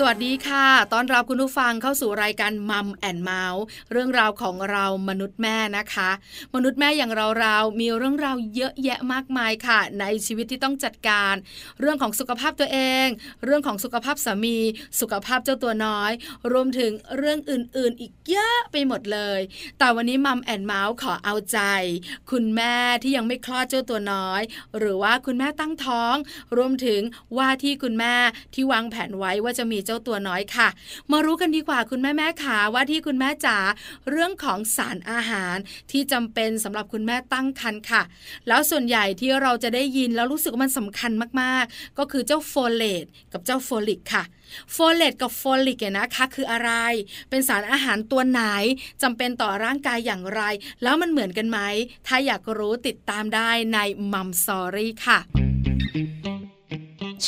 สวัสดีค่ะ ตอนรับคุณผู้ฟังเข้าสู่รายการมัมแอนเมาส์เรื่องราวของเรามนุษย์แม่นะคะ มนุษย์แม่อย่างเราเรามีเรื่องราวเยอะแยะมากมายค่ะ ในชีวิตที่ต้องจัดการ เรื่องของสุขภาพตัวเอง เรื่องของสุขภาพสามี สุขภาพเจ้าตัวน้อย รวมถึงเรื่องอื่นๆ อีกเยอะไปหมดเลย แต่วันนี้ Mom and Mouth ขอเอาใจ คุณแม่ที่ยังไม่คลอดเจ้าตัวน้อย หรือว่าคุณแม่ตั้งท้อง รวมถึงว่าที่คุณแม่ที่วางแผนไว้ว่าจะมีเจ้าตัวน้อยค่ะ มารู้กันดีกว่าคุณแม่แม่ขาว่าที่คุณแม่จ๋าเรื่องของสารอาหารที่จำเป็นสำหรับคุณแม่ตั้งครรภ์ค่ะ แล้วส่วนใหญ่ที่เราจะได้ยินแล้วรู้สึกว่ามันสำคัญมากๆ ก็คือเจ้าโฟเลตกับเจ้าโฟลิกค่ะโฟเลตกับโฟลิกเนี่ยนะคะคืออะไร เป็นสารอาหารตัวไหนจำเป็นต่อร่างกายอย่างไร แล้วมันเหมือนกันไหม ถ้าอยากรู้ติดตามได้ใน Mom Story ค่ะ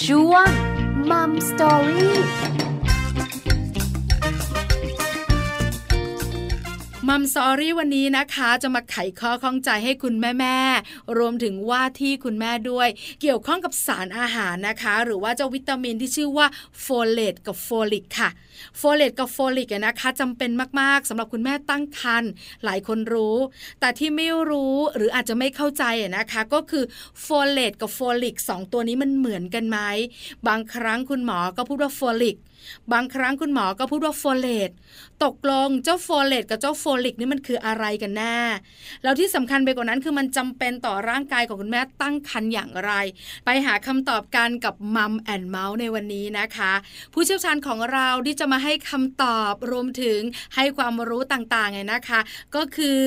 ช่วง Mom Story Mom Story วันนี้นะคะจะมาไขข้อข้องใจให้คุณแม่แม่รวมถึงว่าที่คุณแม่ด้วย เกี่ยวข้องกับสารอาหารนะคะ หรือว่าเจ้าวิตามินที่ชื่อว่าโฟเลตกับโฟลิกค่ะ โฟเลตกับโฟลิกนะคะจำเป็นมากๆสำหรับคุณแม่ตั้งครรภ์หลายคนรู้ แต่ที่ไม่รู้หรืออาจจะไม่เข้าใจนะคะ ก็คือโฟเลตกับโฟลิกสองตัวนี้มันเหมือนกันไหมบางครั้งคุณหมอก็พูดว่าโฟลิกบางครั้งคุณหมอก็พูดว่าโฟเลตตกลงเจ้าโฟเลตกับเจ้าโฟลิกนี่มันคืออะไรกันแน่ แล้วที่สำคัญไปกว่านั้นคือมันจำเป็นต่อร่างกายของคุณแม่ตั้งครรภ์อย่างไร ไปหาคำตอบกันกับมัมแอนเมาส์ในวันนี้นะคะ ผู้เชี่ยวชาญของเราที่จะมาให้คำตอบรวมถึงให้ความรู้ต่างๆไงนะคะ ก็คือ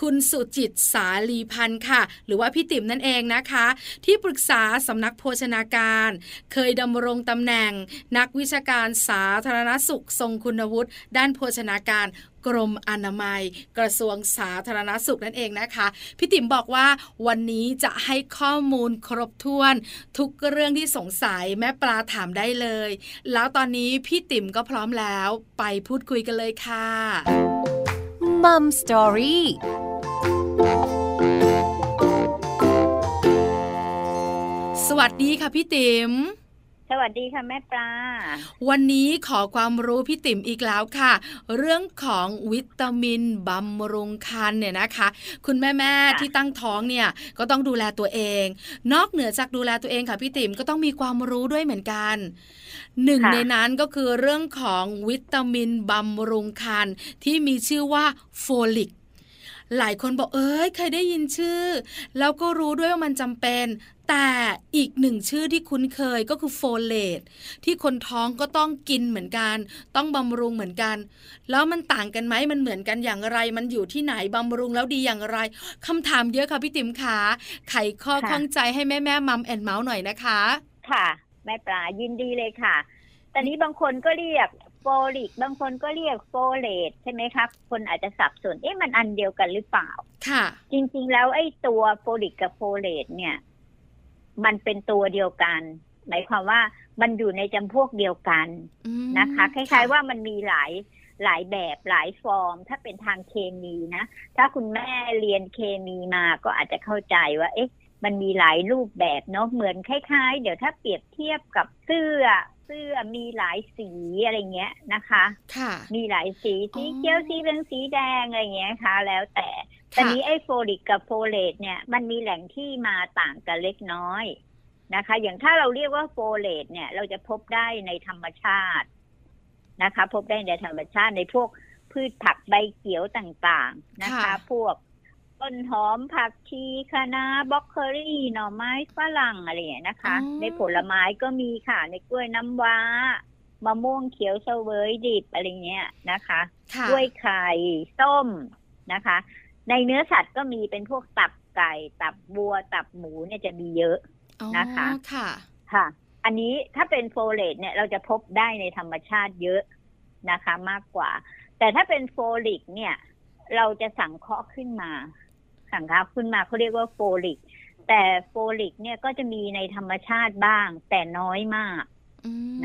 คุณสุจิตสาลีพันธ์ค่ะ หรือว่าพี่ติ๋มนั่นเองนะคะ ที่ปรึกษาสำนักโภชนาการ เคยดำรงตำแหน่ง นักวิชาการสาธารณสุขทรงคุณวุฒิด้านโภชนาการ กรมอนามัย กระทรวงสาธารณสุขนั่นเองนะคะพี่ติ๋มบอกว่าวันนี้จะให้ข้อมูลครบถ้วน ทุกเรื่องที่สงสัยแม่ปลาถามได้เลย แล้วตอนนี้พี่ติ๋มก็พร้อมแล้วไปพูดคุยกันเลยค่ะมัมสตอรี่สวัสดีค่ะพี่ติ๋ม สวัสดีค่ะแม่ปลา วันนี้ขอความรู้พี่ติ๋มอีกแล้วค่ะ เรื่องของวิตามินบำรุงครรภ์เนี่ยนะคะ คุณแม่แม่ที่ตั้งท้องเนี่ยก็ต้องดูแลตัวเอง นอกเหนือจากดูแลตัวเองค่ะพี่ติ๋มก็ต้องมีความรู้ด้วยเหมือนกันหนึ่งในนั้นก็คือเรื่องของวิตามินบำรุงครรภ์ที่มีชื่อว่าโฟลิก หลายคนบอกเอ้ยเคยได้ยินชื่อ แล้วก็รู้ด้วยว่ามันจำเป็น แต่อีกหนึ่งชื่อที่คุ้นเคยก็คือโฟเลตที่คนท้องก็ต้องกินเหมือนกัน ต้องบำรุงเหมือนกัน แล้วมันต่างกันไหมมันเหมือนกันอย่างไร มันอยู่ที่ไหนบำรุงแล้วดีอย่างไรคำถามเยอะค่ะพี่ติ๋มขาไขข้อข้องใจให้แม่แม่ Mom and Mouth หน่อยนะคะ ค่ะ แม่ปลายินดีเลยค่ะแต่นี้บางคนก็เรียกโฟลิก บางคนก็เรียกโฟเลตใช่ไหมครับ คนอาจจะสับสนเอ๊ะมันอันเดียวกันหรือเปล่า ค่ะ จริง ๆ แล้วไอ้ตัวโฟลิกกับโฟเลตเนี่ย มันเป็นตัวเดียวกัน หมายความว่ามันอยู่ในจำพวกเดียวกันนะคะ คล้าย ๆ ว่ามันมีหลายหลายแบบหลายฟอร์ม ถ้าเป็นทางเคมีนะ ถ้าคุณแม่เรียนเคมีมาก็อาจจะเข้าใจว่า เอ๊ะ มันมีหลายรูปแบบเนาะเหมือนคล้าย ๆ เดี๋ยวถ้าเปรียบเทียบกับเสื้อ เสื้อมีหลายสีอะไรเงี้ยนะคะ ค่ะ มีหลายสีสีเขียวสีเหลืองสีแดงอะไรเงี้ยค่ะ แล้วแต่ตอนนี้ไอ้โฟลิกกับโฟเลตเนี่ยมันมีแหล่งที่มาต่างกันเล็กน้อยนะคะ อย่างถ้าเราเรียกว่าโฟเลตเนี่ย เราจะพบได้ในธรรมชาตินะคะ พบได้ในธรรมชาติในพวกพืชผักใบเขียวต่างๆนะคะ พวก ต้นหอมผักชีคะน้าบล็อกเคอรี่หน่อไม้ฝรั่งอะไรอย่างนี้นะคะในผลไม้ก็มีค่ะ ในกล้วยน้ำว้ามะม่วงเขียวเสวยดิบอะไรเงี้ยนะคะกล้วยไข่ส้มนะคะ ในเนื้อสัตว์ก็มีเป็นพวกตับไก่ ตับวัว ตับหมูเนี่ยจะมีเยอะนะคะ ค่ะ ค่ะ อันนี้ถ้าเป็นโฟเลตเนี่ยเราจะพบได้ในธรรมชาติเยอะนะคะมากกว่า แต่ถ้าเป็นโฟลิกเนี่ย เราจะสังเคราะห์ขึ้นมา สังเคราะห์ขึ้นมาเขาเรียกว่าโฟลิก แต่โฟลิกเนี่ยก็จะมีในธรรมชาติบ้าง แต่น้อยมาก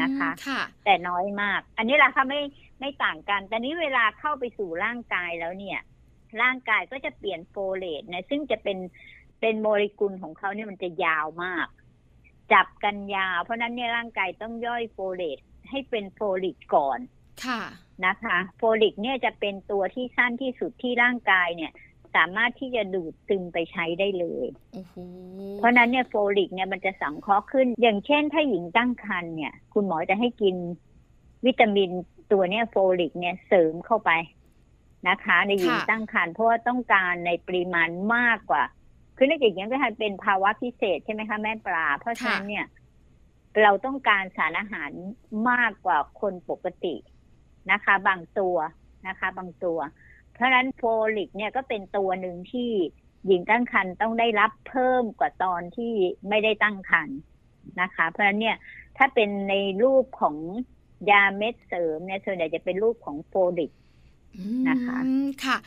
นะคะคะแต่น้อยมาก อันนี้แหละค่ะไม่ไม่ต่างกัน แต่นี้เวลาเข้าไปสู่ร่างกายแล้วเนี่ย ร่างกายก็จะเปลี่ยนโฟเลตนะซึ่งจะเป็นเป็นโมเลกุลของเขาเนี่ยมันจะยาวมาก จับกันยาว เพราะฉะนั้นเนี่ยร่างกายต้องย่อยโฟเลตให้เป็นโฟลิกก่อน ค่ะนะคะ โฟลิกเนี่ยจะเป็นตัวที่สั้นที่สุดที่ร่างกายเนี่ย สามารถที่จะดูดซึมไปใช้ได้เลยโอ้โหเพราะฉะนั้นเนี่ยโฟลิกเนี่ยมันจะสังเคราะห์ขึ้น อย่างเช่นถ้าหญิงตั้งครรภ์เนี่ย คุณหมอจะให้กินวิตามินตัวเนี้ยโฟลิกเนี่ยเสริมเข้าไปนะคะ ในหญิงค่ะตั้งครรภ์เพราะว่าต้องการในปริมาณมากกว่า คือในอย่างนี้ก็เป็นภาวะพิเศษใช่ไหมคะแม่ปลา เพราะฉะนั้นเนี่ย เราต้องการสารอาหารมากกว่าคนปกตินะคะ บางตัวนะคะ บางตัว เพราะฉะนั้นโฟลิกเนี่ยก็เป็นตัวหนึ่งที่หญิงตั้งครรภ์ต้องได้รับเพิ่มกว่าตอนที่ไม่ได้ตั้งครรภ์นะคะ เพราะฉะนั้นเนี่ยถ้าเป็นในรูปของยาเม็ดเสริมเนี่ยส่วนใหญ่จะเป็นรูปของโฟลิก นะคะอืมค่ะ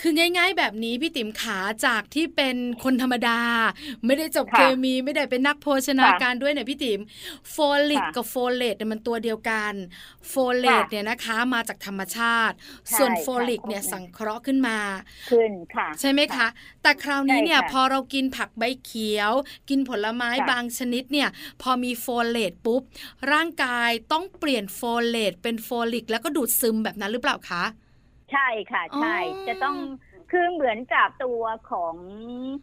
คือง่าย ๆ แบบนี้พี่ติ๋มขาจากที่เป็นคนธรรมดา ไม่ได้จบค่ะเคมีไม่ได้เป็นนักโภชนาค่ะการด้วยเนี่ยพี่ติ๋มโฟลิกค่ะกับโฟเลตเนี่ยมันตัวเดียวกันโฟเลตค่ะเนี่ยนะคะมาจากธรรมชาติใช่ส่วนโฟลิกค่ะเนี่ยสังเคราะห์ขึ้นมาขึ้นค่ะใช่ไหมคะ แต่คราวนี้เนี่ยใช่ค่ะพอเรากินผักใบเขียว กินผลไม้ค่ะบางชนิดเนี่ยพอมีโฟเลตปุ๊บ ร่างกายต้องเปลี่ยนโฟเลตเป็นโฟลิก แล้วก็ดูดซึมแบบนั้นหรือเปล่าคะ ใช่ค่ะ ใช่ อ๋อ จะต้องคือเหมือนกับตัวของ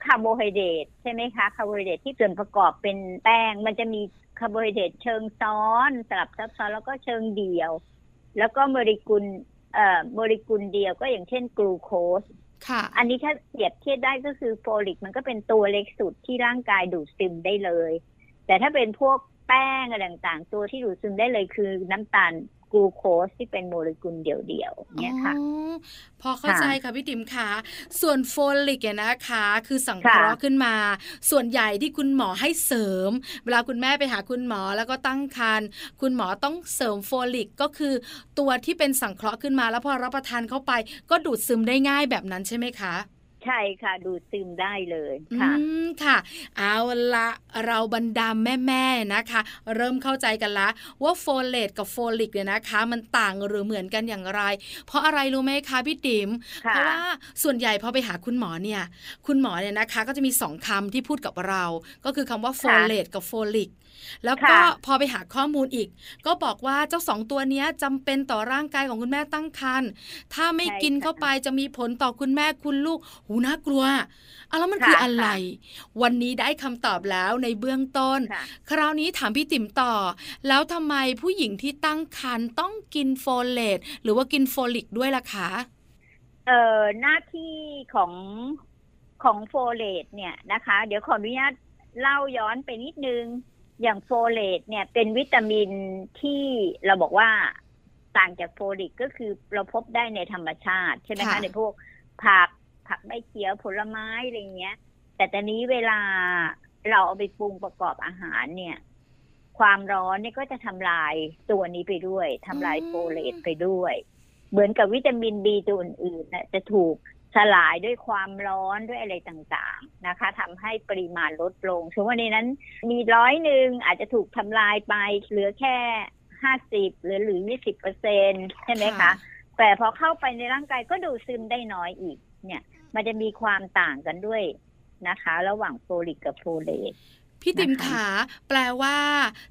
คาร์โบไฮเดรตใช่ไหมคะคาร์โบไฮเดรตที่ส่วนประกอบเป็นแป้ง มันจะมีคาร์โบไฮเดรตเชิงซ้อนสลับซับซ้อนแล้วก็เชิงเดียว แล้วก็โมเลกุลเอ่อโมเลกุลเดียวก็อย่างเช่นกลูโคส ค่ะ อันนี้ถ้าเปรียบเทียบได้ก็คือโฟลิกมันก็เป็นตัวเล็กสุดที่ร่างกายดูดซึมได้เลย แต่ถ้าเป็นพวกแป้งอะไรต่างๆ ตัวที่ดูดซึมได้เลยคือน้ำตาล กลูโคสที่เป็นโมเลกุลเดี่ยวๆเนี่ยค่ะอ๋อพอเข้าใจค่ะพี่ติ๋มค่ะ ส่วนโฟลิกเนี่ยนะคะ คือสังเคราะห์ค่ะขึ้นมา ส่วนใหญ่ที่คุณหมอให้เสริม เวลาคุณแม่ไปหาคุณหมอแล้วก็ตั้งครรภ์คุณหมอต้องเสริมโฟลิกก็คือตัวที่เป็นสังเคราะห์ขึ้นมา แล้วพอรับประทานเข้าไป ก็ดูดซึมได้ง่ายแบบนั้นใช่ไหมคะ ใช่ค่ะ ดูดซึมได้เลยอืค่ะมค่ะ เอาละเราบรรดาแม่ๆนะคะ เริ่มเข้าใจกันละว่าโฟเลตกับโฟลิกเนี่ยนะคะ มันต่างหรือเหมือนกันอย่างไร เพราะอะไรรู้ไหมคะพี่ติ๋มค่ะเพราะว่าส่วนใหญ่พอไปหาคุณหมอเนี่ย คุณหมอเนี่ยนะคะ ก็จะมีสองคำที่พูดกับเรา ก็คือคำว่าโฟเลตกับโฟลิก แล้วก็ค่ะพอไปหาข้อมูลอีก ก็บอกว่าเจ้าสองตัวเนี้ยจำเป็นต่อร่างกายของคุณแม่ตั้งครรภ์ถ้าไม่กินเข้าไปจะมีผลต่อคุณแม่คุณลูก หูน่ากลัวเอาแล้วมันคืออะไร วันนี้ได้คำตอบแล้วในเบื้องต้นค่ะคราวนี้ถามพี่ติ๋มต่อ แล้วทำไมผู้หญิงที่ตั้งครรภ์ต้องกินโฟเลตหรือว่ากินโฟลิกด้วยล่ะคะเอ่อหน้าที่ของของโฟเลตเนี่ยนะคะ เดี๋ยวขออนุญาตเล่าย้อนไปนิดนึง อย่างโฟเลตเนี่ยเป็นวิตามินที่เราบอกว่าต่างจากโฟลิกก็คือเราพบได้ในธรรมชาติ ใช่ไหมคะค่ะในพวกผักผักใบเขียวผลไม้อะไรเงี้ย แต่ตอนนี้เวลาเราเอาไปปรุงประกอบอาหารเนี่ย ความร้อนเนี่ยก็จะทำลายตัวนี้ไปด้วยทำลายโฟเลตไปด้วย เหมือนกับวิตามินบีตัวอื่นๆนะจะถูก สลายด้วยความร้อนด้วยอะไรต่างๆนะคะทำให้ปริมาณลดลงสมมติว่าในนั้น มีร้อยหนึ่งอาจจะถูกทำลายไปเหลือแค่ห้าสิบหรือหรือยี่สิบเปอร์เซ็นใช่ไหมคะ แต่พอเข้าไปในร่างกายก็ดูดซึมได้น้อยอีก เนี่ย มันจะมีความต่างกันด้วยนะคะ ระหว่างโฟลิกกับโฟเลต พี่ติ๋มนะคะขาแปลว่า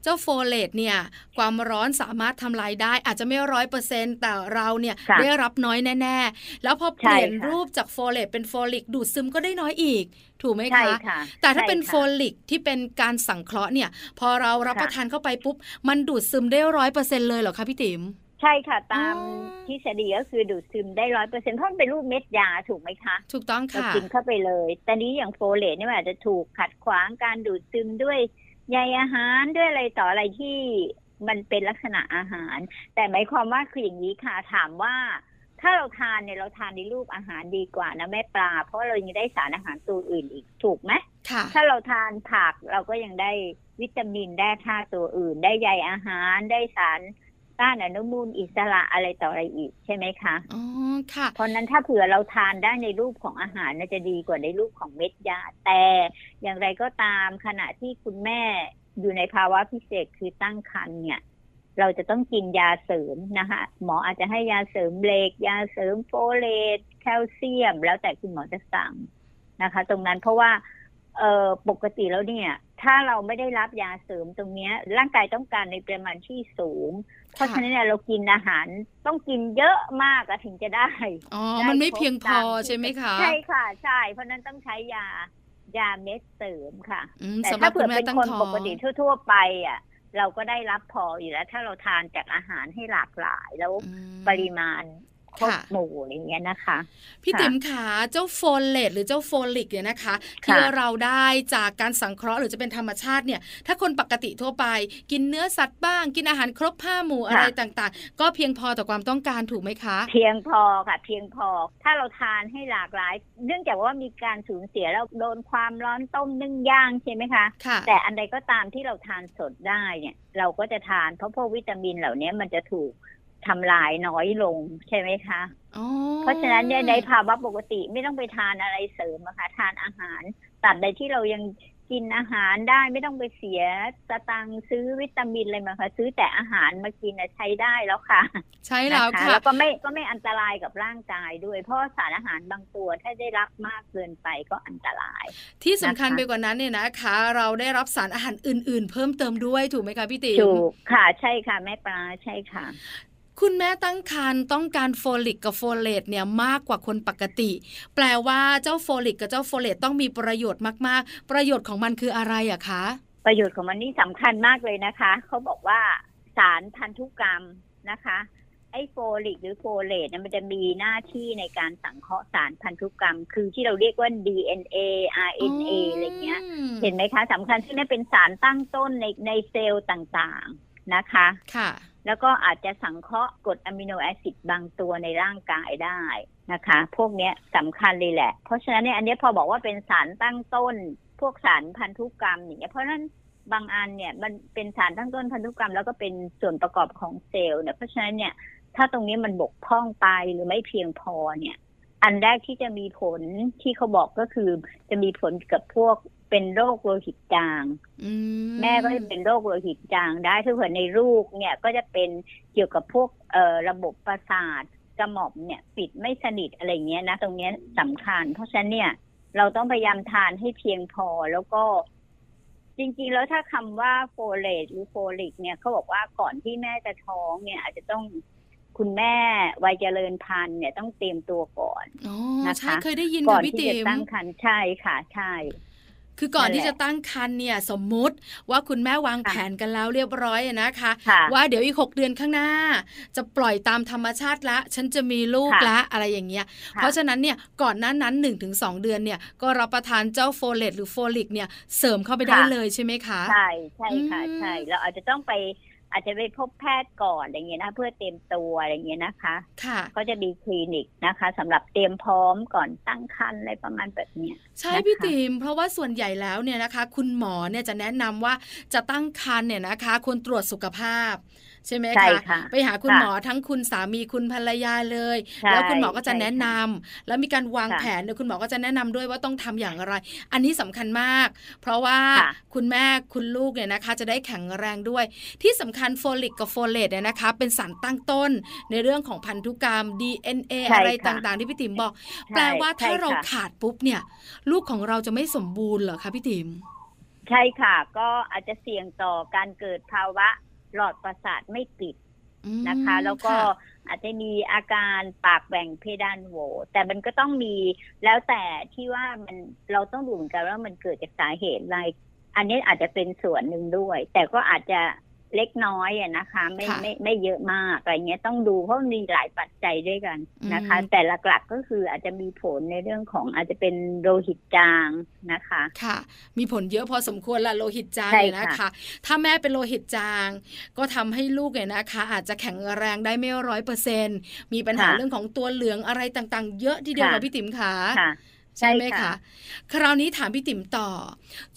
เจ้าโฟเลตเนี่ย ความร้อนสามารถทำลายได้ อาจจะไม่ร้อยเปอร์เซ็นแต่เราเนี่ยค่ะได้รับน้อยแน่ ๆ แล้วพอเปลี่ยนรูปใช่ค่ะจากโฟเลตเป็นโฟลิกดูดซึมก็ได้น้อยอีก ถูกไหมใช่คะค่ะแต่ถ้าเป็นโฟลิกใช่โฟค่ะที่เป็นการสังเคราะห์เนี่ย พอเรารับค่ะประทานเข้าไปปุ๊บ มันดูดซึมได้ร้อยเปอร์เซ็นเลยเหรอคะพี่ติ๋ม ใช่ค่ะ ตามอ๋อทฤษฎีก็คือดูดซึมได้ร้อยเปอร์เซ็นต์เพราะมันเป็นรูปเม็ดยาถูกไหมคะ ถูกต้องเราค่ะกินเข้าไปเลยแต่นี้อย่างโฟเลตเนี่ยมันอาจจะถูกขัดขวางการดูดซึมด้วยใยอาหารด้วยอะไรต่ออะไรที่มันเป็นลักษณะอาหาร แต่หมายความว่าคืออย่างนี้ค่ะถามว่า ถ้าเราทานเนี่ยเราทานในรูปอาหารดีกว่านะแม่ปลา เพราะเรายังได้สารอาหารตัวอื่นอีกถูกไหมค่ะถ้าเราทานผักเราก็ยังได้วิตามินได้ธาตุตัวอื่น ได้ใยอาหารได้สาร ต้านอนุมูลอิสระอะไรต่ออะไรอีกใช่ไหมคะอ๋อค่ะ เพราะฉะนั้นถ้าเผื่อเราทานได้ในรูปของอาหารน่าจะดีกว่าในรูปของเม็ดยา แต่อย่างไรก็ตามขณะที่คุณแม่อยู่ในภาวะพิเศษคือตั้งครรภ์เนี่ย เราจะต้องกินยาเสริมนะคะหมออาจจะให้ยาเสริมเหล็กยาเสริมโฟเลตแคลเซียม แล้วแต่คุณหมอจะสั่งนะคะ ตรงนั้นเพราะว่าเออปกติแล้วเนี่ย ถ้าเราไม่ได้รับยาเสริมตรงเนี้ยร่างกายต้องการในปริมาณที่สูง เพราะฉะนั้นเนี่ยเรากินอาหารต้องกินเยอะมากอะถึงจะได้ อ๋อได้มันไม่ครบเพียงพอตามที่ใช่ไหมคะ ใช่ค่ะ ใช่ เพราะฉะนั้นต้องใช้ยายาเม็ดเสริมค่ะอืมแต่สำหรัถ้าบคุเผื่อณแม่เป็นตั้งคนท้อปงกติทั่ว ๆ ไปอะ เราก็ได้รับพออยู่แล้ว ถ้าเราทานจากอาหารให้หลากหลายแล้วอืมปริมาณ ครบค่ะหมู่อย่างเงี้ยนะคะ พี่ค่ะติ๋มขาเจ้าโฟเลตหรือเจ้าโฟลิกเนี่ยนะคะค่ะที่เราได้จากการสังเคราะห์หรือจะเป็นธรรมชาติเนี่ย ถ้าคนปกติทั่วไป กินเนื้อสัตว์บ้าง กินอาหารครบห้าหมู่อะไรต่างๆ ก็เพียงพอต่อความต้องการถูกไหมคะ เพียงพอค่ะ เพียงพอ ถ้าเราทานให้หลากหลาย เนื่องจากว่ามีการสูญเสียแล้วโดนความร้อนต้มนึ่งย่างใช่ไหมคะค่ะแต่อันใดก็ตามที่เราทานสดได้เนี่ย เราก็จะทานเพราะพวกวิตามินเหล่านี้มันจะถูก ทำลายน้อยลงใช่ไหมคะอ๋อเพราะฉะนั้นเนี่ยในภาวะปกติไม่ต้องไปทานอะไรเสริมนะคะทานอาหารตราบใดที่เรายังกินอาหารได้ไม่ต้องไปเสียสตังค์ซื้อวิตามินอะไรมาค่ะซื้อแต่อาหารมากินน่ะใช้ได้แล้วค่ะ ใช่แล้วนค่ะแล้วก็ไม่ก็ไม่อันตรายกับร่างกายด้วย เพราะสารอาหารบางตัวถ้าได้รับมากเกินไปก็อันตราย ที่สำคัญนะคะไปกว่านั้นเนี่ยนะคะ เราได้รับสารอาหารอื่น ๆ เพิ่มเติมด้วยถูกไหมคะพี่ติ๋มถูกค่ะ ใช่ค่ะแม่ปลาใช่ค่ะ คุณแม่ตั้งครรภ์ต้องการโฟลิกกับโฟเลตเนี่ยมากกว่าคนปกติ แปลว่าเจ้าโฟลิกกับเจ้าโฟเลตต้องมีประโยชน์มากๆ ประโยชน์ของมันคืออะไรอะคะประโยชน์ของมันนี่สำคัญมากเลยนะคะ เขาบอกว่าสารพันธุกรรมนะคะ ไอ้โฟลิกหรือโฟเลตเนี่ยมันจะมีหน้าที่ในการสังเคราะห์สารพันธุกรรม คือที่เราเรียกว่า DNA RNA อะไรเงี้ยมเห็นไหมคะสำคัญที่นั่นเป็นสารตั้งต้นในในเซลล์ต่างๆนะคะ ค่ะ แล้วก็อาจจะสังเคราะห์กรดอะมิโนแอซิดบางตัวในร่างกายได้นะคะ พวกนี้สำคัญเลยแหละ เพราะฉะนั้นเนี่ยอันนี้พอบอกว่าเป็นสารตั้งต้น พวกสารพันธุกรรมอย่างเงี้ยเพราะฉะนั้นบางอันเนี่ยมันเป็นสารตั้งต้นพันธุกรรม แล้วก็เป็นส่วนประกอบของเซลล์เนี่ยเพราะฉะนั้นเนี่ยถ้าตรงนี้มันบกพร่องไปหรือไม่เพียงพอเนี่ย อันแรกที่จะมีผลที่เขาบอกก็คือจะมีผลกับพวก เป็นโรคโลหิตจางอืแม่ก็จะเป็นโรคโลหิตจางได้ถ้าเผื่อในลูกเนี่ยก็จะเป็นเกี่ยวกับพวกเอ่อระบบประสาทกระหม่อมเนี่ย ปิดไม่สนิทอะไรเงี้ยนะตรงเนี้ยสำคัญ เพราะฉะนั้นเนี่ย เราต้องพยายามทานให้เพียงพอแล้วก็ จริงๆแล้วถ้าคำว่าโฟเลตหรือโฟลิก เนี่ยเขาบอกว่าก่อนที่แม่จะท้องเนี่ย อาจจะต้องคุณแม่วัยเจริญพันธุ์เนี่ยต้องเตรียมตัวก่อนอ๋อนะคะใช่เคยได้ยินก่อนที่จะตั้งครรภ์ค่ะพี่ติ๋มใช่ค่ะ ใช่ คือก่อนนั่นแหละที่จะตั้งครรภ์เนี่ยสมมุติว่าคุณแม่วางค่ะแผนกันแล้วเรียบร้อยอะนะคะค่ะว่าเดี๋ยวอีกหกเดือนข้างหน้า จะปล่อยตามธรรมชาติละ ฉันจะมีลูกค่ะละอะไรอย่างเงี้ยค่ะเพราะฉะนั้นเนี่ยก่อนหน้านั้น1 ถึง 3 เดือนเนี่ยก็รับประทานเจ้าโฟเลตหรือโฟลิกเนี่ยเสริมเข้าไปได้เลยใช่ไหมคะ ใช่ใช่ค่ะอืมใช่เราอาจจะต้องไป อาจจะไปพบแพทย์ก่อนอะไรเงี้ยนะเพื่อเตรียมตัวอะไรเงี้ยนะคะ ค่ะ ก็จะมีคลินิกนะคะสำหรับเตรียมพร้อมก่อนตั้งครรภ์อะไรประมาณแบบเนี้ยใช่นะคะพี่ติ๋มเพราะว่าส่วนใหญ่แล้วเนี่ยนะคะ คุณหมอเนี่ยจะแนะนำว่าจะตั้งครรภ์เนี่ยนะคะควรตรวจสุขภาพ ใช่ไหมใช่คะค่ะไปหาคุณค่ะหมอทั้งคุณสามีคุณภรรยาเลยใช่แล้วคุณหมอก็จะใช่แนะนำแล้วมีการวางค่ะแผนเนี่ยคุณหมอก็จะแนะนำด้วยว่าต้องทำอย่างไร อันนี้สำคัญมาก เพราะว่าค่ะคุณแม่คุณลูกเนี่ยนะคะ จะได้แข็งแรงด้วย ที่สำคัญโฟลิกกับโฟเลตเนี่ยนะคะ เป็นสารตั้งต้นในเรื่องของพันธุกรรม DNA ใช่อะไรค่ะต่างๆ ที่พี่ติ๋มบอกใช่แปลว่าถ้าใช่เราค่ะขาดปุ๊บเนี่ย ลูกของเราจะไม่สมบูรณ์เหรอคะพี่ติ๋มใช่ค่ะ ก็อาจจะเสี่ยงต่อการเกิดภาวะ หลอดประสาทไม่ปิดอืมนะคะ แล้วก็ค่ะอาจจะมีอาการปากแหว่งเพดานโหว่แต่มันก็ต้องมีแล้วแต่ที่ว่ามันเราต้องดูเหมือนกันว่ามันเกิดจากสาเหตุอะไร อันนี้อาจจะเป็นส่วนหนึ่งด้วย แต่ก็อาจจะ เล็กน้อยอะนะคะ ไม่ค่ะไม่ไม่เยอะมากอะไรเงี้ยต้องดูเพราะมีหลายปัจจัยด้วยกันนะคะอืมแต่หลักๆก็คืออาจจะมีผลในเรื่องของอาจจะเป็นโลหิตจางนะคะ ค่ะ มีผลเยอะพอสมควรละโลหิตจางใช่เนี่ยค่ะนะคะ ถ้าแม่เป็นโลหิตจาง ก็ทำให้ลูกเนี่ยนะคะ อาจจะแข็งแรงได้ไม่ร้อยเปอร์เซ็นมีปัญหาค่ะเรื่องของตัวเหลืองอะไรต่างๆ เยอะทีเดียวค่ะค่ะพี่ติ๋มค่ะค่ะ ใช่ไหมใช่คะค่ะคราวนี้ถามพี่ติ๋มต่อ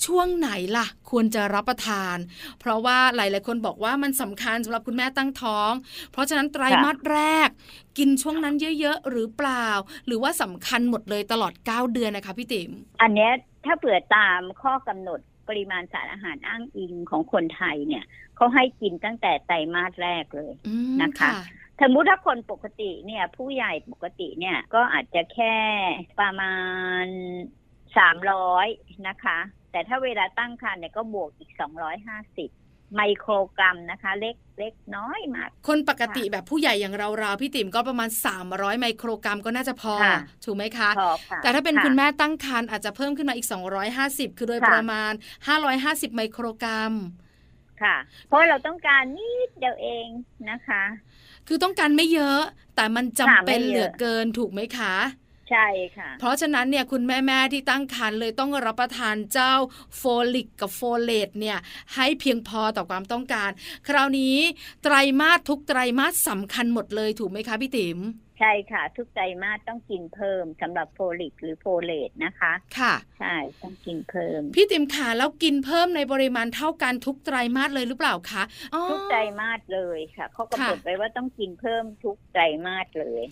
ช่วงไหนล่ะ ควรจะรับประทาน เพราะว่าหลาย ๆ คนบอกว่ามันสำคัญสำหรับคุณแม่ตั้งท้อง เพราะฉะนั้นไตรมาสแรก กินช่วงนั้นเยอะ ๆ หรือเปล่า หรือว่าสำคัญหมดเลยตลอด 9 เดือนนะคะพี่ติ๋ม อันเนี้ยถ้าเผื่อตามข้อกำหนดปริมาณสารอาหารอ้างอิงของคนไทยเนี่ยเขาให้กินตั้งแต่ไตรมาสแรกเลยอืมนะคะ สมมุติถ้าคนปกติเนี่ย ผู้ใหญ่ปกติเนี่ยก็อาจจะแค่ประมาณสามร้อยนะคะ แต่ถ้าเวลาตั้งครรภ์เนี่ยก็บวกอีกสองร้อยห้าสิบไมโครกรัมนะคะ เล็กเล็กน้อยมาก คนปกติแบบผู้ใหญ่อย่างเราๆพี่ติ๋มก็ประมาณ 300 ไมโครกรัมก็น่าจะพอค่ะถูกไหมคะพอค่ะแต่ถ้าเป็นะคุณแม่ตั้งครรภ์อาจจะเพิ่มขึ้นมาอีก 250 คือโดยค่ะประมาณ 550 ไมโครกรัมค่ะ เพราะเราต้องการนิดเดียวเองนะคะ คือต้องการไม่เยอะ แต่มันจำเป็นค่ะไม่เยอะเหลือเกินถูกไหมคะ ใช่ค่ะ เพราะฉะนั้นเนี่ยคุณแม่ๆที่ตั้งครรภ์เลยต้องรับประทานเจ้าโฟลิกกับโฟเลตเนี่ยให้เพียงพอต่อความต้องการ คราวนี้ไตรมาสทุกไตรมาสสำคัญหมดเลยถูกไหมคะพี่ติ๋ม ใช่ค่ะ ทุกไตรมาสต้องกินเพิ่มสำหรับโฟลิกหรือโฟเลตนะคะ ค่ะ ใช่ต้องกินเพิ่ม พี่ติ๋มขาแล้วกินเพิ่มในปริมาณเท่ากันทุกไตรมาสเลยหรือเปล่าคะอ๋อทุกไตรมาสเลยค่ะเขากำหนดค่ะไว้ว่าต้องกินเพิ่มทุกไตรมาสเลย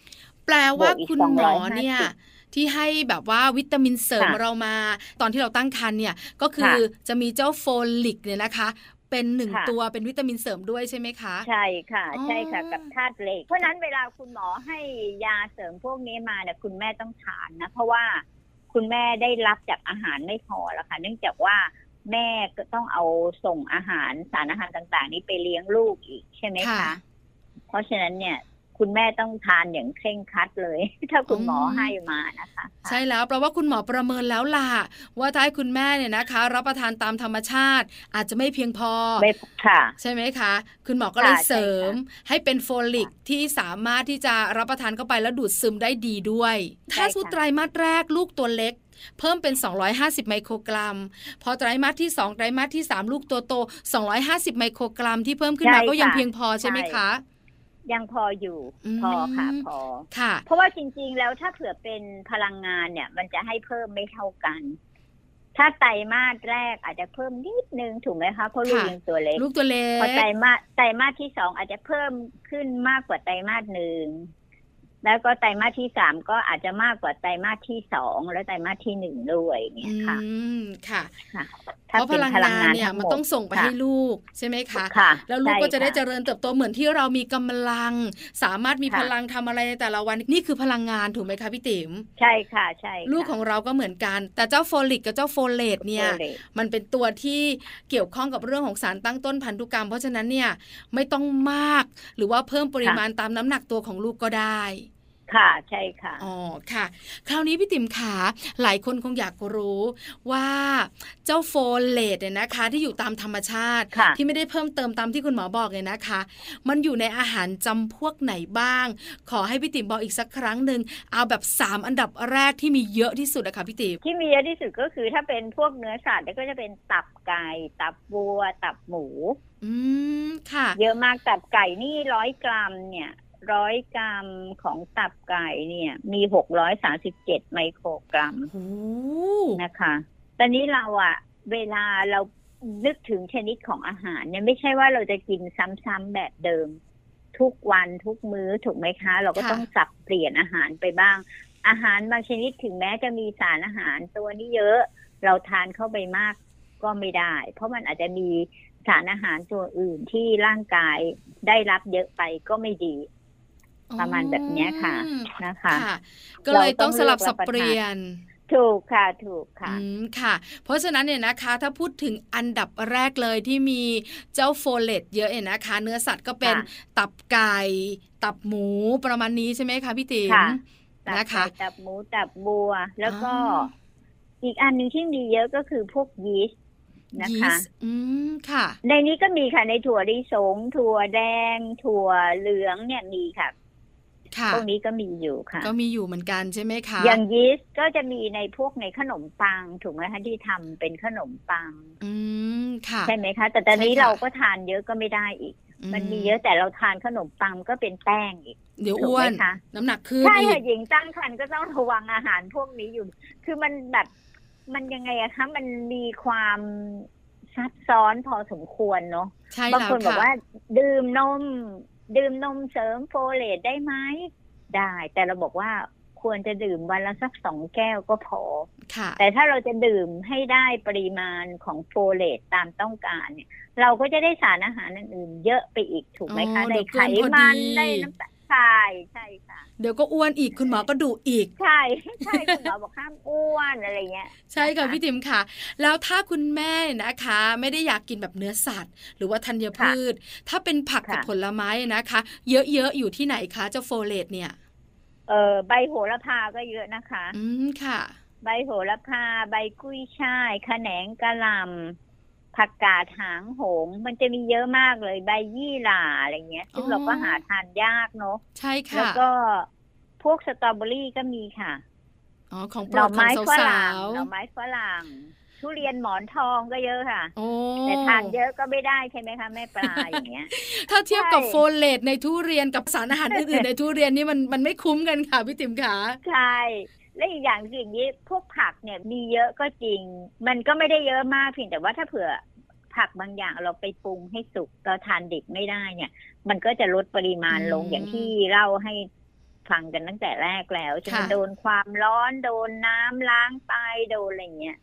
แปลว่าบวกอีกคุณหมอเนี่ย250ที่ให้แบบว่าวิตามินเสริมค่ะเรามา ตอนที่เราตั้งครรภ์เนี่ยก็คือค่ะจะมีเจ้าโฟลิกเนี่ยนะคะ เป็นหนึ่งค่ะตัวเป็นวิตามินเสริมด้วยใช่ไหมคะ ใช่ค่ะอ๋อใช่ค่ะกับธาตุเหล็ก เพราะฉะนั้นเวลาคุณหมอให้ยาเสริมพวกนี้มาเนี่ยคุณแม่ต้องทานนะ เพราะว่าคุณแม่ได้รับจากอาหารไม่พอแล้วค่ะ เนื่องจากว่าแม่ก็ต้องเอาส่งอาหารสารอาหารต่าง ๆ นี้ไปเลี้ยงลูกอีกใช่ไหมค่ะคะเพราะฉะนั้นเนี่ย คุณแม่ต้องทานอย่างเคร่งครัดเลย ถ้าคุณหมอให้มานะคะ ใช่แล้วเพราะว่าคุณหมอประเมินแล้วล่ะ ว่าถ้าให้คุณแม่เนี่ยนะคะ รับประทานตามธรรมชาติ อาจจะไม่เพียงพอไม่ค่ะ ใช่ไหมคะ คุณหมอก็เลยค่ะใช่ค่ะเสริมให้เป็นโฟลิกที่สามารถที่จะรับประทานเข้าไปแล้วดูดซึมได้ดีด้วย ถ้าใช่ค่ะสุดไตรมาสแรกลูกตัวเล็กเพิ่มเป็น 250 ไมโครกรัม พอไตรมาสที่ 2 ไตรมาสที่ 3 ลูกตัวโต 250 ไมโครกรัมที่เพิ่มขึ้นมาใช่ก็ยังค่ะเพียงพอใช่ไหมใช่คะ ยังพออยู่อืมพอค่ะพอค่ะ เพราะว่าจริง ๆ แล้วถ้าเผื่อเป็นพลังงานเนี่ย มันจะให้เพิ่มไม่เท่ากัน ถ้าไตรมาสแรกอาจจะเพิ่มนิดนึงถูกไหมคะเพราะลูกค่ะยังตัวเล็กลูกตัวเล็กพอไตรมาสไตรมาสที่สองอาจจะเพิ่มขึ้นมากกว่าไตรมาสหนึ่งแล้วก็ไตรมาสที่สามก็อาจจะมากกว่าไตรมาสที่สองและไตรมาสที่หนึ่งด้วยอย่างเงี้ยค่ะ อืมค่ะค่ะ เพราะพลังงานเนี่ยมันต้องส่งไปให้ลูกใช่ไหมคะค่ะแล้วลูกก็จะได้เจใช่ค่ริญเติบโตเหมือนที่เรามีกำลัง สามารถมีค่ะพลังทำอะไรในแต่ละวันนี่คือพลังงานถูกไหมคะพี่ติ๋มใช่ค่ะใช่ค่ะลูกของเราก็เหมือนกัน แต่เจ้าโฟลิกกับเจ้าโฟเลตเนี่ยโฟเลตมันเป็นตัวที่เกี่ยวข้องกับเรื่องของสารตั้งต้นพันธุกรรม เพราะฉะนั้นเนี่ยไม่ต้องมากหรือว่าเพิ่มปริมาณตามน้ำหนักตัวของลูกก็ได้ ค่ะใช่ค่ะอ๋อค่ะ คราวนี้พี่ติ๋มขาหลายคนคงอยากรู้ว่าเจ้าโฟเลตเนี่ยนะคะ ที่อยู่ตามธรรมชาติค่ะที่ไม่ได้เพิ่มเติมตามที่คุณหมอบอกเลยนะคะ มันอยู่ในอาหารจำพวกไหนบ้าง ขอให้พี่ติ๋มบอกอีกสักครั้งหนึ่งเอาแบบสามอันดับแรกที่มีเยอะที่สุดอะค่ะพี่ติ๋มที่มีเยอะที่สุดก็คือถ้าเป็นพวกเนื้อสัตว์ก็จะเป็นตับไก่ตับวัว ตับหมู อืมค่ะ เยอะมากตับไก่นี่ร้อยกรัมเนี่ย ร้อยกรัมของตับไก่เนี่ย มีหกร้อยสาสิบเจ็ดไมโครกรัมโอ้นะคะ ตอนนี้เราอะเวลาเรานึกถึงชนิดของอาหารเนี่ยไม่ใช่ว่าเราจะกินซ้ำๆแบบเดิม ทุกวันทุกมื้อถูกไหมคะ เราก็ต้องสับเปลี่ยนอาหารไปบ้าง อาหารบางชนิดถึงแม้จะมีสารอาหารตัวนี้เยอะ เราทานเข้าไปมากก็ไม่ได้ เพราะมันอาจจะมีสารอาหารตัวอื่นที่ร่างกายได้รับเยอะไปก็ไม่ดี ประมาณแบบเนี้ยค่ะอืมนะคะค่ะก็เลยต้องสลับสับเปลี่ยนถูกค่ะถูกค่ะอืมค่ะ เพราะฉะนั้นเนี่ยนะคะ ถ้าพูดถึงอันดับแรกเลยที่มีเจ้าโฟเลตเยอะเนี่ยนะคะ เนื้อสัตว์ก็เป็นค่ะตับไก่ ตับหมูประมาณนี้ใช่ไหมคะพี่ติ๋มค่ะตับนะคะไก่ตับหมูตับบัว แล้วก็อ๋ออีกอันหนึ่งที่มีเยอะก็คือพวกยีสต์นะยีคะสต์อืมค่ะ ในนี้ก็มีค่ะในถั่วลิสงถั่วแดง ถั่วเหลืองเนี่ยมีค่ะค่ะ พวกนี้ก็มีอยู่ค่ะ ก็มีอยู่เหมือนกันใช่ไหมคะ อย่างยีสต์ก็จะมีในพวกในขนมปังถูกไหมคะที่ทำเป็นขนมปัง อืมค่ะใช่ไหมคะ แต่ตอนนี้ใช่ค่ะเราก็ทานเยอะก็ไม่ได้อีก มันมีเยอะแต่เราทานขนมปังก็เป็นแป้งอีกเดี๋ยวถูกอ้วไหมนคะน้ำหนักขึ้นใช่อีค่ะกหญิงตั้งครรภ์ก็ต้องระวังอาหารพวกนี้อยู่ คือมันแบบมันยังไงอะคะมันมีความซับซ้อนพอสมควรเนาะใช่บางแล้วคนบอกค่ะว่าดื่มนม ดื่มนมเสริมโฟเลตได้ไหมได้ แต่เราบอกว่าควรจะดื่มวันละสักสองแก้วก็พอค่ะแต่ถ้าเราจะดื่มให้ได้ปริมาณของโฟเลตตามต้องการเนี่ย เราก็จะได้สารอาหารอื่นๆเยอะไปอีกถูกไหมคะอ๋อในเดี๋ยวไขเกินพอมันดีในน้ำตาลไข ใช่ใช่ค่ะ เดี๋ยวก็อ้วนอีกคุณหมอก็ดุอีก ใช่ใช่คุณหมอบอกห้ามอ้วนอะไรเงี้ย ใช่ค่ะนะคะพี่ติ๋มค่ะ แล้วถ้าคุณแม่นะคะ ไม่ได้อยากกินแบบเนื้อสัตว์ หรือว่าธัญพืช ถ้าเป็นผักกับค่ะผลไม้นะคะ เยอะๆอยู่ที่ไหนคะเจ้าโฟเลตเนี่ย เออใบโหระพาก็เยอะนะคะ อืมค่ะ ใบโหระพา ใบกุ้ยช่ายขะแหนงกะหล่ำ ผักกาดหางหง มันจะมีเยอะมากเลยใบยี่หร่าอะไรเงี้ย ซึ่งอ๋อเราก็หาทานยากเนอะใช่แล้วค่ะก็พวกสตรอเบอรี่ก็มีค่ะอ๋อของโปหรน่อดขอไม้งฝสารั่งวหน่อไม้ฝรั่งทุเรียนหมอนทองก็เยอะค่ะๆโอ้แต่ทานเยอะก็ไม่ได้ใช่ไหมคะแม่ปลาอย่างเงี้ย ถ้าเทียบกับใช่โฟเลตในทุเรียนกับสารอาหารอื่นๆในทุเรียนนี่มันมันไม่คุ้มกันค่ะพี่ติ๋มค่ะใช่ และอีกอย่างคืออย่างนี้พวกผักเนี่ยมีเยอะก็จริง มันก็ไม่ได้เยอะมากเพียงแต่ว่าถ้าเผื่อผักบางอย่างเราไปปรุงให้สุกเราทานดิบไม่ได้เนี่ย มันก็จะลดปริมาณลงอืมอย่างที่เล่าให้ฟังกันตั้งแต่แรกแล้วจะค่ะมันโดนความร้อนโดนน้ำล้างไตโดนอะไรเงี้ย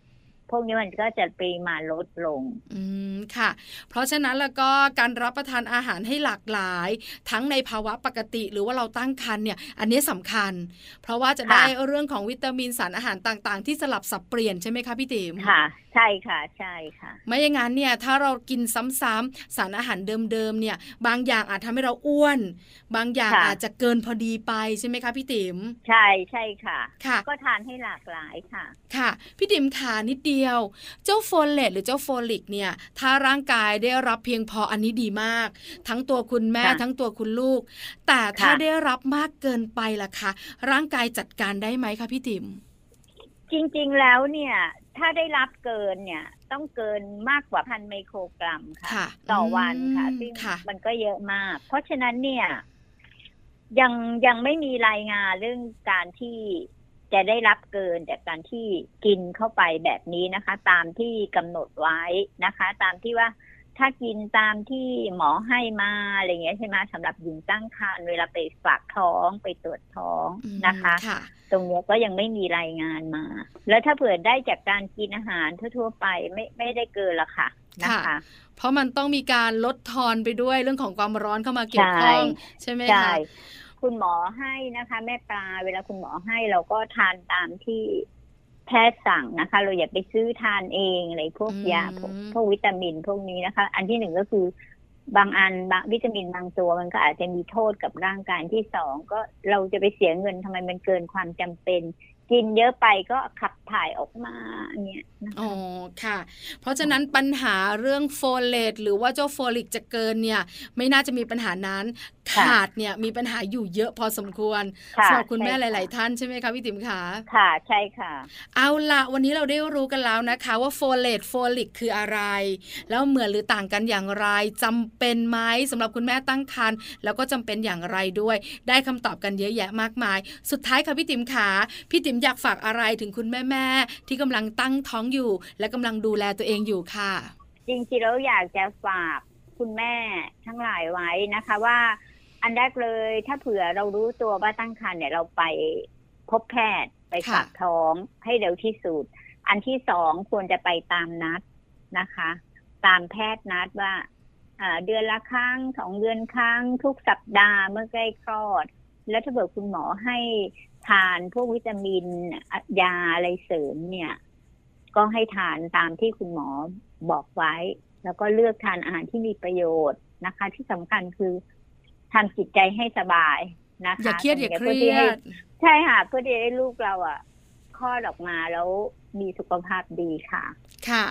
พวกนี้มันก็จะปริมาณลดลง อืมค่ะ เพราะฉะนั้นแล้วก็การรับประทานอาหารให้หลากหลาย ทั้งในภาวะปกติหรือว่าเราตั้งครรภ์เนี่ย อันนี้สำคัญ เพราะว่าจะค่ะได้เรื่องของวิตามินสารอาหารต่าง ๆ ที่สลับสับเปลี่ยนใช่ไหมคะพี่ติ๋มค่ะใช่ค่ะใช่ค่ะ ไม่อย่างนั้นเนี่ยถ้าเรากินซ้ำๆสารอาหารเดิมๆเนี่ย บางอย่างอาจทำให้เราอ้วน บางอย่างค่ะอาจจะเกินพอดีไปใช่ไหมคะพี่ติ๋มใช่ใช่ค่ะ ค่ะ ก็ทานให้หลากหลายค่ะ ค่ะ พี่ติ๋มขานิดเดียว เจ้าโฟเลตหรือเจ้าโฟลิกเนี่ย ถ้าร่างกายได้รับเพียงพออันนี้ดีมาก ทั้งตัวคุณแม่ค่ะทั้งตัวคุณลูก แต่ถ้าค่ะได้รับมากเกินไปล่ะคะร่างกายจัดการได้ไหมคะพี่ติ๋มจริงๆแล้วเนี่ย ถ้าได้รับเกินเนี่ย ต้องเกินมากกว่าพันไมโครกรัมค่ะค่ะต่อวันค่ะอืมซึ่งค่ะมันก็เยอะมาก เพราะฉะนั้นเนี่ย ยังยังไม่มีรายงานเรื่องการที่จะได้รับเกินจากการที่กินเข้าไปแบบนี้นะคะ ตามที่กำหนดไว้นะคะ ตามที่ว่า ถ้ากินตามที่หมอให้มาอะไรเงี้ยใช่ไหมสำหรับหญิงตั้งครรภ์เวลาไปฝากท้องไปตรวจท้องอืมนะคะค่ะตรงเนี้ยก็ยังไม่มีรายงานมา แล้วถ้าเผื่อได้จากการกินอาหารทั่วๆไปไม่ไม่ได้เกินละค่ะนะคะค่ะเพราะมันต้องมีการลดทอนไปด้วยเรื่องของความร้อนเข้ามาเกี่ยวข้องใช่ไหมใช่คะคุณหมอให้นะคะ แม่ปลาเวลาคุณหมอให้เราก็ทานตามที่ แพทย์สั่งนะคะ เราอย่าไปซื้อทานเองอะไรพวกอืมยาพวกพวกวิตามินพวกนี้นะคะ อันที่หนึ่งก็คือบางอันบางวิตามินบางตัวมันก็อาจจะมีโทษกับร่างกายอันที่สองก็เราจะไปเสียเงินทำไมมันเกินความจำเป็น กินเยอะไปก็ขับถ่ายออกมาเนี่ยนะคะอ๋อค่ะ เพราะฉะนั้นปัญหาเรื่องโฟเลตหรือว่าเจ้าโฟลิกจะเกินเนี่ย ไม่น่าจะมีปัญหานั้นค่ะ ขาดเนี่ยมีปัญหาอยู่เยอะพอสมควรค่ะสำหรับคุณแม่หใช่ะลาย ๆ ท่านใช่ไหมคะพี่ติ๋มขาค่ะใช่ค่ะ เอาละวันนี้เราได้รู้กันแล้วนะคะ ว่าโฟเลตโฟลิกคืออะไร แล้วเหมือนหรือต่างกันอย่างไรจำเป็นไหมสำหรับคุณแม่ตั้งครรภ์แล้วก็จำเป็นอย่างไรด้วย ได้คำตอบกันเยอะแยะมากมาย สุดท้ายค่ะพี่ติ๋มขาพี่ติ๋มอยากฝากอะไรถึงคุณแม่ๆที่กำลังตั้งท้องอยู่ และกำลังดูแลตัวเองอยู่ค่ะ จริงๆแล้วอยากจะฝากคุณแม่ทั้งหลายไว้นะคะว่า อันแรกเลย ถ้าเผื่อเรารู้ตัวว่าตั้งครรภ์เนี่ยเราไปพบแพทย์ไปค่ะฝากท้องให้เร็วที่สุด อันที่สองควรจะไปตามนัดนะคะ ตามแพทย์นัดว่าอ่าเดือนละครั้งสองเดือนครั้ง ทุกสัปดาห์เมื่อใกล้คลอด แล้วถ้าเกิดคุณหมอให้ทานพวกวิตามินอะยาอะไรเสริมเนี่ย ก็ให้ทานตามที่คุณหมอบอกไว้ แล้วก็เลือกทานอาหารที่มีประโยชน์นะคะ ที่สำคัญคือ ทำจิตใจให้สบายนะคะอย่าเครียดอย่าเคพื่รีที่ยให้ดใช่ค่ะเพื่อที่ให้ลูกเราอะคลอดออกมาแล้วมีสุขภาพดีค่ะ ค่ะ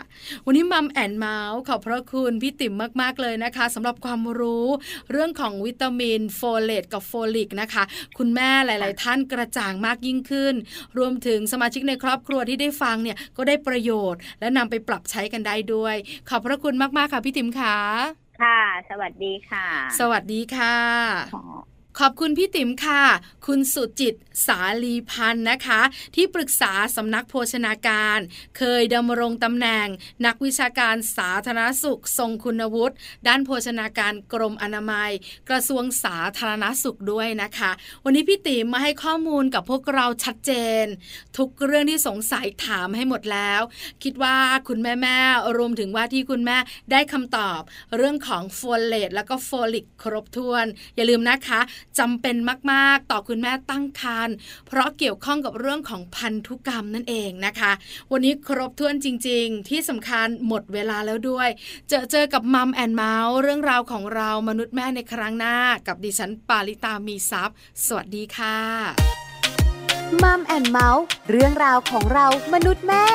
วันนี้มัมแอนเมาส์ขอบพระคุณพี่ติ๋มมาก ๆ เลยนะคะสำหรับความรู้เรื่องของวิตามินโฟเลตกับโฟลิกนะคะ คุณแม่หลาย ๆ ท่านกระจ่างมากยิ่งขึ้น รวมถึงสมาชิกในครอบครัวที่ได้ฟังเนี่ยก็ได้ประโยชน์ และนำไปปรับใช้กันได้ด้วย ขอบพระคุณมาก ๆ ค่ะพี่ติ๋มค่ะ ค่ะ สวัสดีค่ะ สวัสดีค่ะค่ะ ขอบคุณพี่ติ๋มค่ะ คุณสุจิตสาลีพันธ์นะคะ ที่ปรึกษาสำนักโภชนาการ เคยดำรงตำแหน่ง นักวิชาการสาธารณสุข ทรงคุณวุฒิด้านโภชนาการกรมอนามัย กระทรวงสาธารณสุขด้วยนะคะ วันนี้พี่ติ๋มมาให้ข้อมูลกับพวกเราชัดเจน ทุกเรื่องที่สงสัยถามให้หมดแล้ว คิดว่าคุณแม่แม่ๆรวมถึงว่าที่คุณแม่ได้คำตอบ เรื่องของโฟเลตแล้วก็โฟลิกครบถ้วน อย่าลืมนะคะจำเป็นมาก ๆ ต่อคุณแม่ตั้งครรภ์เพราะเกี่ยวข้องกับเรื่องของพันธุกรรมนั่นเองนะคะ วันนี้ครบถ้วนจริง ๆ ที่สำคัญหมดเวลาแล้วด้วย เจอเจอกับ Mom and Mouth เรื่องราวของเรามนุษย์แม่ในครั้งหน้า กับดิฉันปาริตามีซัพ์สวัสดีค่ะ Mom and Mouth เรื่องราวของเรามนุษย์แม่